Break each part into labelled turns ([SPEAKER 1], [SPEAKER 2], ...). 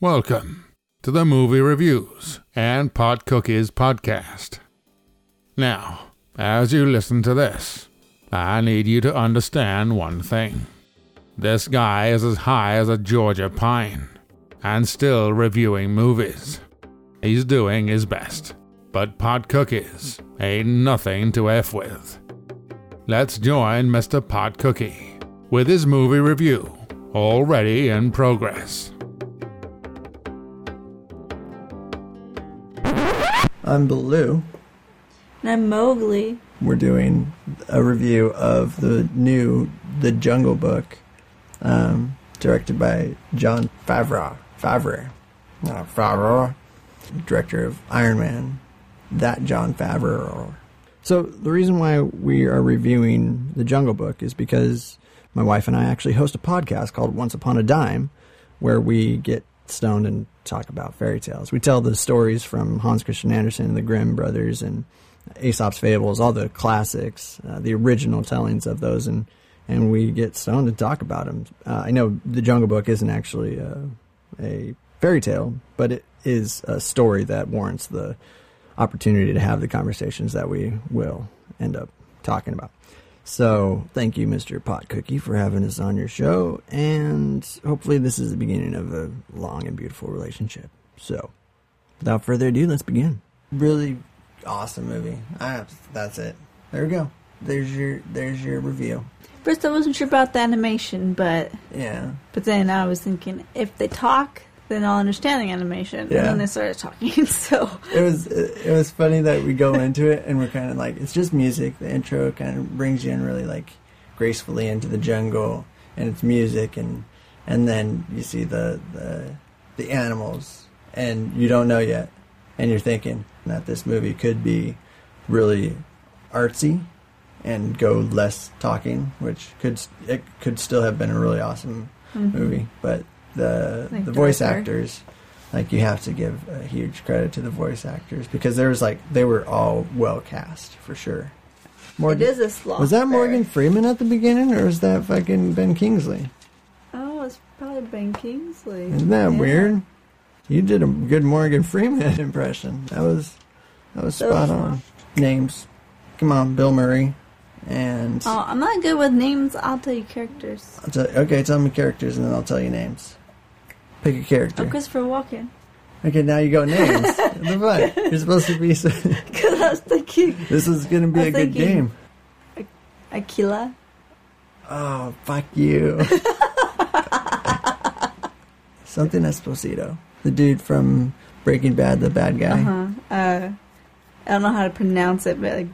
[SPEAKER 1] Welcome to the Movie Reviews and Pot Cookies podcast. Now, as you listen to this, I need you to understand one thing. This guy is as high as a Georgia pine and still reviewing movies. He's doing his best, but Pot Cookies ain't nothing to F with. Let's join Mr. Pot Cookie with his movie review already in progress.
[SPEAKER 2] I'm Baloo.
[SPEAKER 3] And I'm Mowgli.
[SPEAKER 2] We're doing a review of the new The Jungle Book, um, directed by Jon Favreau. Favreau. Uh, Favreau. Director of Iron Man. That Jon Favreau. So the reason why we are reviewing The Jungle Book is because my wife and I actually host a podcast called Once Upon a Dime, where we get stoned and talk about fairy tales. We tell the stories from Hans Christian Andersen and the Grimm brothers and Aesop's fables, all the classics, uh, the original tellings of those, and and we get stoned and talk about them. Uh, I know the Jungle Book isn't actually a, a fairy tale, but it is a story that warrants the opportunity to have the conversations that we will end up talking about. So, thank you, Mr. Pot Cookie, for having us on your show, and hopefully, this is the beginning of a long and beautiful relationship. So, without further ado, let's begin. Really awesome movie. I, that's it. There we go. There's your there's your review.
[SPEAKER 3] First, I wasn't sure about the animation, but
[SPEAKER 2] Yeah.
[SPEAKER 3] but then I was thinking if they talk, then I'll understand the animation.
[SPEAKER 2] Yeah.
[SPEAKER 3] And then they started talking, so
[SPEAKER 2] It was it was funny that we go into it and we're kind of like it's just music. The intro kind of brings you in really like gracefully into the jungle, and it's music, and and then you see the the the animals, and you don't know yet, and you're thinking that this movie could be really artsy and go less talking, which could it could still have been a really awesome mm-hmm. movie, but the
[SPEAKER 3] Like
[SPEAKER 2] the voice
[SPEAKER 3] darker.
[SPEAKER 2] actors like you have to give a huge credit to the voice actors because there was like they were all well cast for sure.
[SPEAKER 3] it is a sloth.
[SPEAKER 2] was that
[SPEAKER 3] bear.
[SPEAKER 2] Morgan Freeman at the beginning or was that fucking Ben Kingsley?
[SPEAKER 3] Oh, it's probably Ben Kingsley.
[SPEAKER 2] Isn't that
[SPEAKER 3] Yeah.
[SPEAKER 2] weird? You did a good Morgan Freeman impression. That was that was
[SPEAKER 3] That was
[SPEAKER 2] spot on. Names. Come on, Bill Murray. And
[SPEAKER 3] Oh, I'm not good with names. I'll tell you characters.
[SPEAKER 2] I'll tell, okay, tell me characters and then I'll tell you names. Pick a character.
[SPEAKER 3] Oh, Christopher Walken.
[SPEAKER 2] Okay, now you go names. You're supposed to be. so-
[SPEAKER 3] Because I was thinking
[SPEAKER 2] this is gonna be
[SPEAKER 3] I
[SPEAKER 2] a good game.
[SPEAKER 3] Akela.
[SPEAKER 2] Oh, fuck you. Something Esposito. The dude from Breaking Bad, the bad guy.
[SPEAKER 3] Uh-huh. Uh I don't know how to pronounce it, but like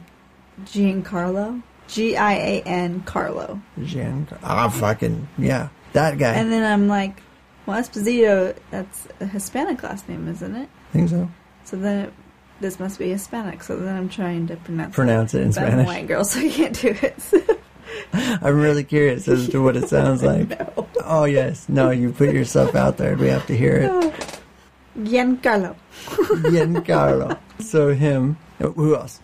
[SPEAKER 3] Giancarlo. G I A N Carlo.
[SPEAKER 2] Gian. Ah, fucking, yeah. That guy.
[SPEAKER 3] And then I'm like, well, Esposito, that's a Hispanic last name, isn't it?
[SPEAKER 2] I think so.
[SPEAKER 3] So then it, this must be Hispanic. So then I'm trying to pronounce it.
[SPEAKER 2] Pronounce it in
[SPEAKER 3] But I'm a
[SPEAKER 2] Spanish.
[SPEAKER 3] white girl, so I can't do it.
[SPEAKER 2] I'm really curious as to what it sounds like.
[SPEAKER 3] no.
[SPEAKER 2] Oh, yes. No, you put yourself out there. We have to hear it.
[SPEAKER 3] Giancarlo.
[SPEAKER 2] Giancarlo. So, him. Oh, who else?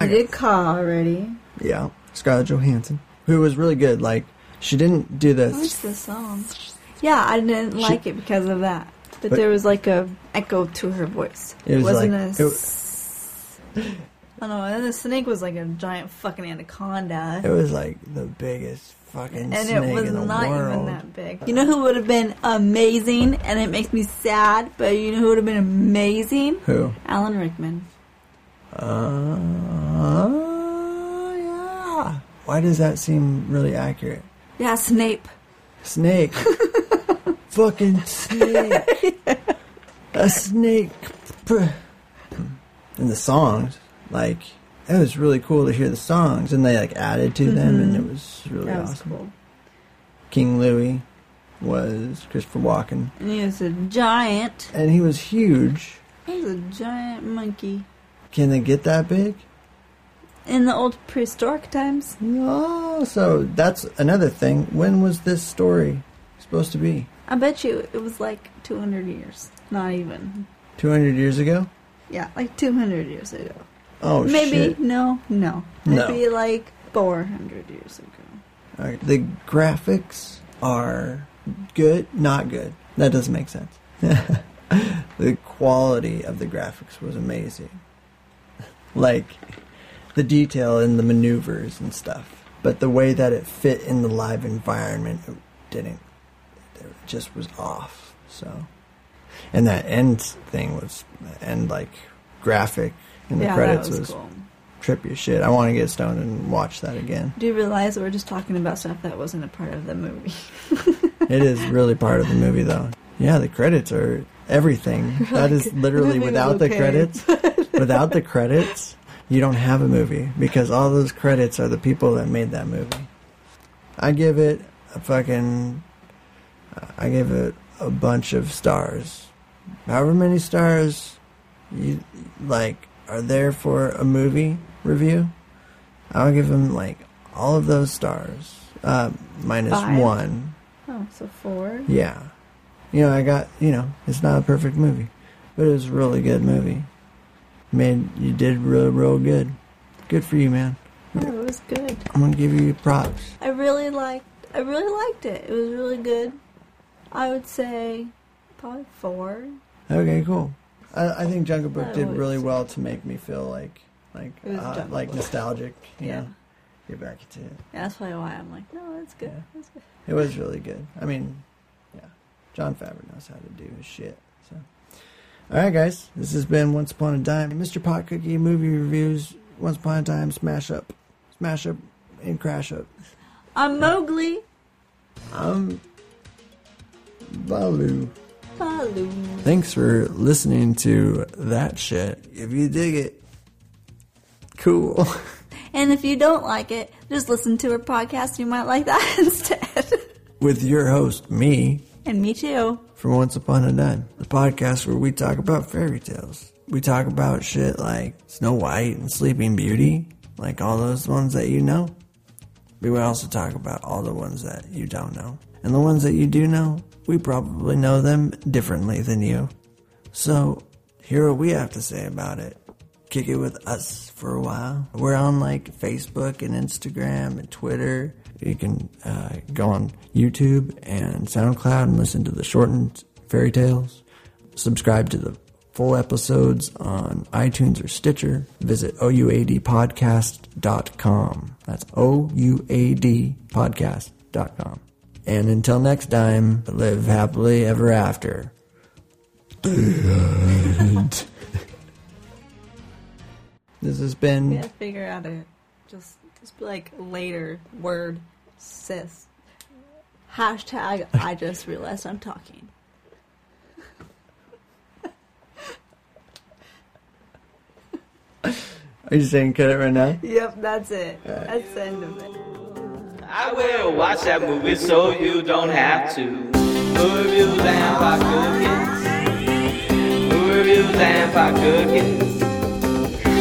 [SPEAKER 3] I did call already.
[SPEAKER 2] Yeah. Scarlett Johansson. Who was really good. Like, she didn't do
[SPEAKER 3] What's
[SPEAKER 2] this.
[SPEAKER 3] the song? Yeah, I didn't like it because of that. But,
[SPEAKER 2] But-
[SPEAKER 3] there was like a echo to her voice.
[SPEAKER 2] It was
[SPEAKER 3] wasn't
[SPEAKER 2] like-
[SPEAKER 3] a.
[SPEAKER 2] it
[SPEAKER 3] s- I don't know. And the snake was like a giant fucking anaconda.
[SPEAKER 2] It was like the biggest fucking snake.
[SPEAKER 3] and
[SPEAKER 2] snake
[SPEAKER 3] it was
[SPEAKER 2] in the
[SPEAKER 3] not
[SPEAKER 2] world.
[SPEAKER 3] even that big. You know who would have been amazing, and it makes me sad, but you know who would have been amazing?
[SPEAKER 2] Who?
[SPEAKER 3] Alan Rickman.
[SPEAKER 2] Uh, yeah. Why does that seem really accurate?
[SPEAKER 3] Yeah, Snape.
[SPEAKER 2] Snake. Fucking snake. A snake. And the songs, like, it was really cool to hear the songs, and they like added to them, and mm-hmm. it was really
[SPEAKER 3] was
[SPEAKER 2] awesome.
[SPEAKER 3] cool.
[SPEAKER 2] King Louie was Christopher Walken,
[SPEAKER 3] And he was a giant.
[SPEAKER 2] and he was huge.
[SPEAKER 3] He was a giant monkey.
[SPEAKER 2] Can they get that big?
[SPEAKER 3] In the old prehistoric times,
[SPEAKER 2] Oh, so that's another thing. When was this story supposed to be?
[SPEAKER 3] I bet you it was like 200 years. Not even.
[SPEAKER 2] 200 years ago?
[SPEAKER 3] Yeah, like 200 years ago.
[SPEAKER 2] Oh,
[SPEAKER 3] Maybe,
[SPEAKER 2] shit.
[SPEAKER 3] no, no.
[SPEAKER 2] No.
[SPEAKER 3] Maybe like 400 years ago.
[SPEAKER 2] Alright, The graphics are good, not good. That doesn't make sense. the quality of the graphics was amazing. like the detail in the maneuvers and stuff. But the way that it fit in the live environment it didn't it just was off. So and that end thing was end like graphic in the
[SPEAKER 3] yeah,
[SPEAKER 2] credits
[SPEAKER 3] was,
[SPEAKER 2] was,
[SPEAKER 3] cool.
[SPEAKER 2] trippy as shit. I want to get stoned and watch that again.
[SPEAKER 3] Do you realize that we're just talking about stuff that wasn't a part of the movie?
[SPEAKER 2] It is really part of the movie though. Yeah, the credits are everything. that is literally without the credits. without the credits, you don't have a movie because all those credits are the people that made that movie. I give it a fucking I gave it a bunch of stars. However many stars you like are there for a movie review, I'll give them like all of those stars. Uh, minus one.
[SPEAKER 3] Oh, so four.
[SPEAKER 2] Yeah. You know, I got, you know, it's not a perfect movie, but it was a really good movie. Man, you did real, real good. Good for you, man.
[SPEAKER 3] Oh, it was good.
[SPEAKER 2] I'm gonna give you props.
[SPEAKER 3] I really liked. I really liked it. It was really good. I would say probably four.
[SPEAKER 2] Okay, cool. I, I think Jungle Book
[SPEAKER 3] I
[SPEAKER 2] did really
[SPEAKER 3] say-
[SPEAKER 2] well to make me feel like, like, uh, like
[SPEAKER 3] Book.
[SPEAKER 2] nostalgic.
[SPEAKER 3] Yeah.
[SPEAKER 2] know, get back into it.
[SPEAKER 3] Yeah, that's probably why I'm like, no, that's good.
[SPEAKER 2] Yeah.
[SPEAKER 3] That's good.
[SPEAKER 2] It was really good. I mean, yeah, Jon Favreau knows how to do his shit. So, all right, guys, this has been Once Upon a Dime, Mr. Pot Cookie movie reviews. Once Upon a Dime, smash up, smash up, and crash up.
[SPEAKER 3] I'm Mowgli.
[SPEAKER 2] I'm Baloo.
[SPEAKER 3] Baloo.
[SPEAKER 2] Thanks for listening to that shit. If you dig it, cool.
[SPEAKER 3] And if you don't like it, just listen to our podcast. You might like that instead.
[SPEAKER 2] With your host, me,
[SPEAKER 3] and me too.
[SPEAKER 2] from Once Upon a Dime, the podcast where we talk about fairy tales. We talk about shit like Snow White and Sleeping Beauty, like all those ones that you know. We would also talk about all the ones that you don't know. And the ones that you do know, we probably know them differently than you. So, hear what we have to say about it. Kick it with us for a while. We're on like Facebook and Instagram and Twitter. You can uh, go on YouTube and SoundCloud and listen to the shortened fairy tales. Subscribe to the full episodes on iTunes or Stitcher. Visit ouadpodcast.com. That's O-U-A-D podcast.com. And until next time, live happily ever after. This has been
[SPEAKER 3] We gotta figure out a just just be like later word sis. Hashtag I just realized I'm talking.
[SPEAKER 2] Are you saying cut it right now?
[SPEAKER 3] Yep, that's it. That's the end of it.
[SPEAKER 4] I will watch that movie so you don't have to. Movie reviews and pot cookies. Movie reviews and pot cookies.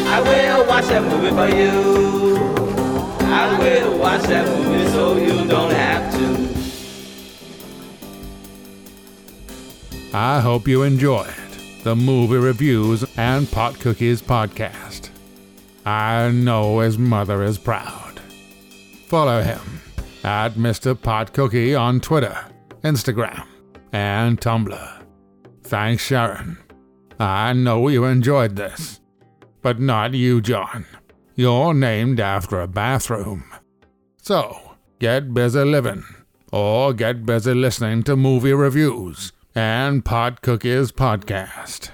[SPEAKER 4] I will watch that movie for you. I will watch that movie so you don't have to.
[SPEAKER 1] I hope you enjoyed the Movie Reviews and Pot Cookies podcast. I know his mother is proud. Follow him at Mr. Pot Cookie on Twitter, Instagram, and Tumblr. Thanks, Sharon. I know you enjoyed this, but not you, John. You're named after a bathroom. So, get busy living, or get busy listening to movie reviews and Pot Cookies podcast.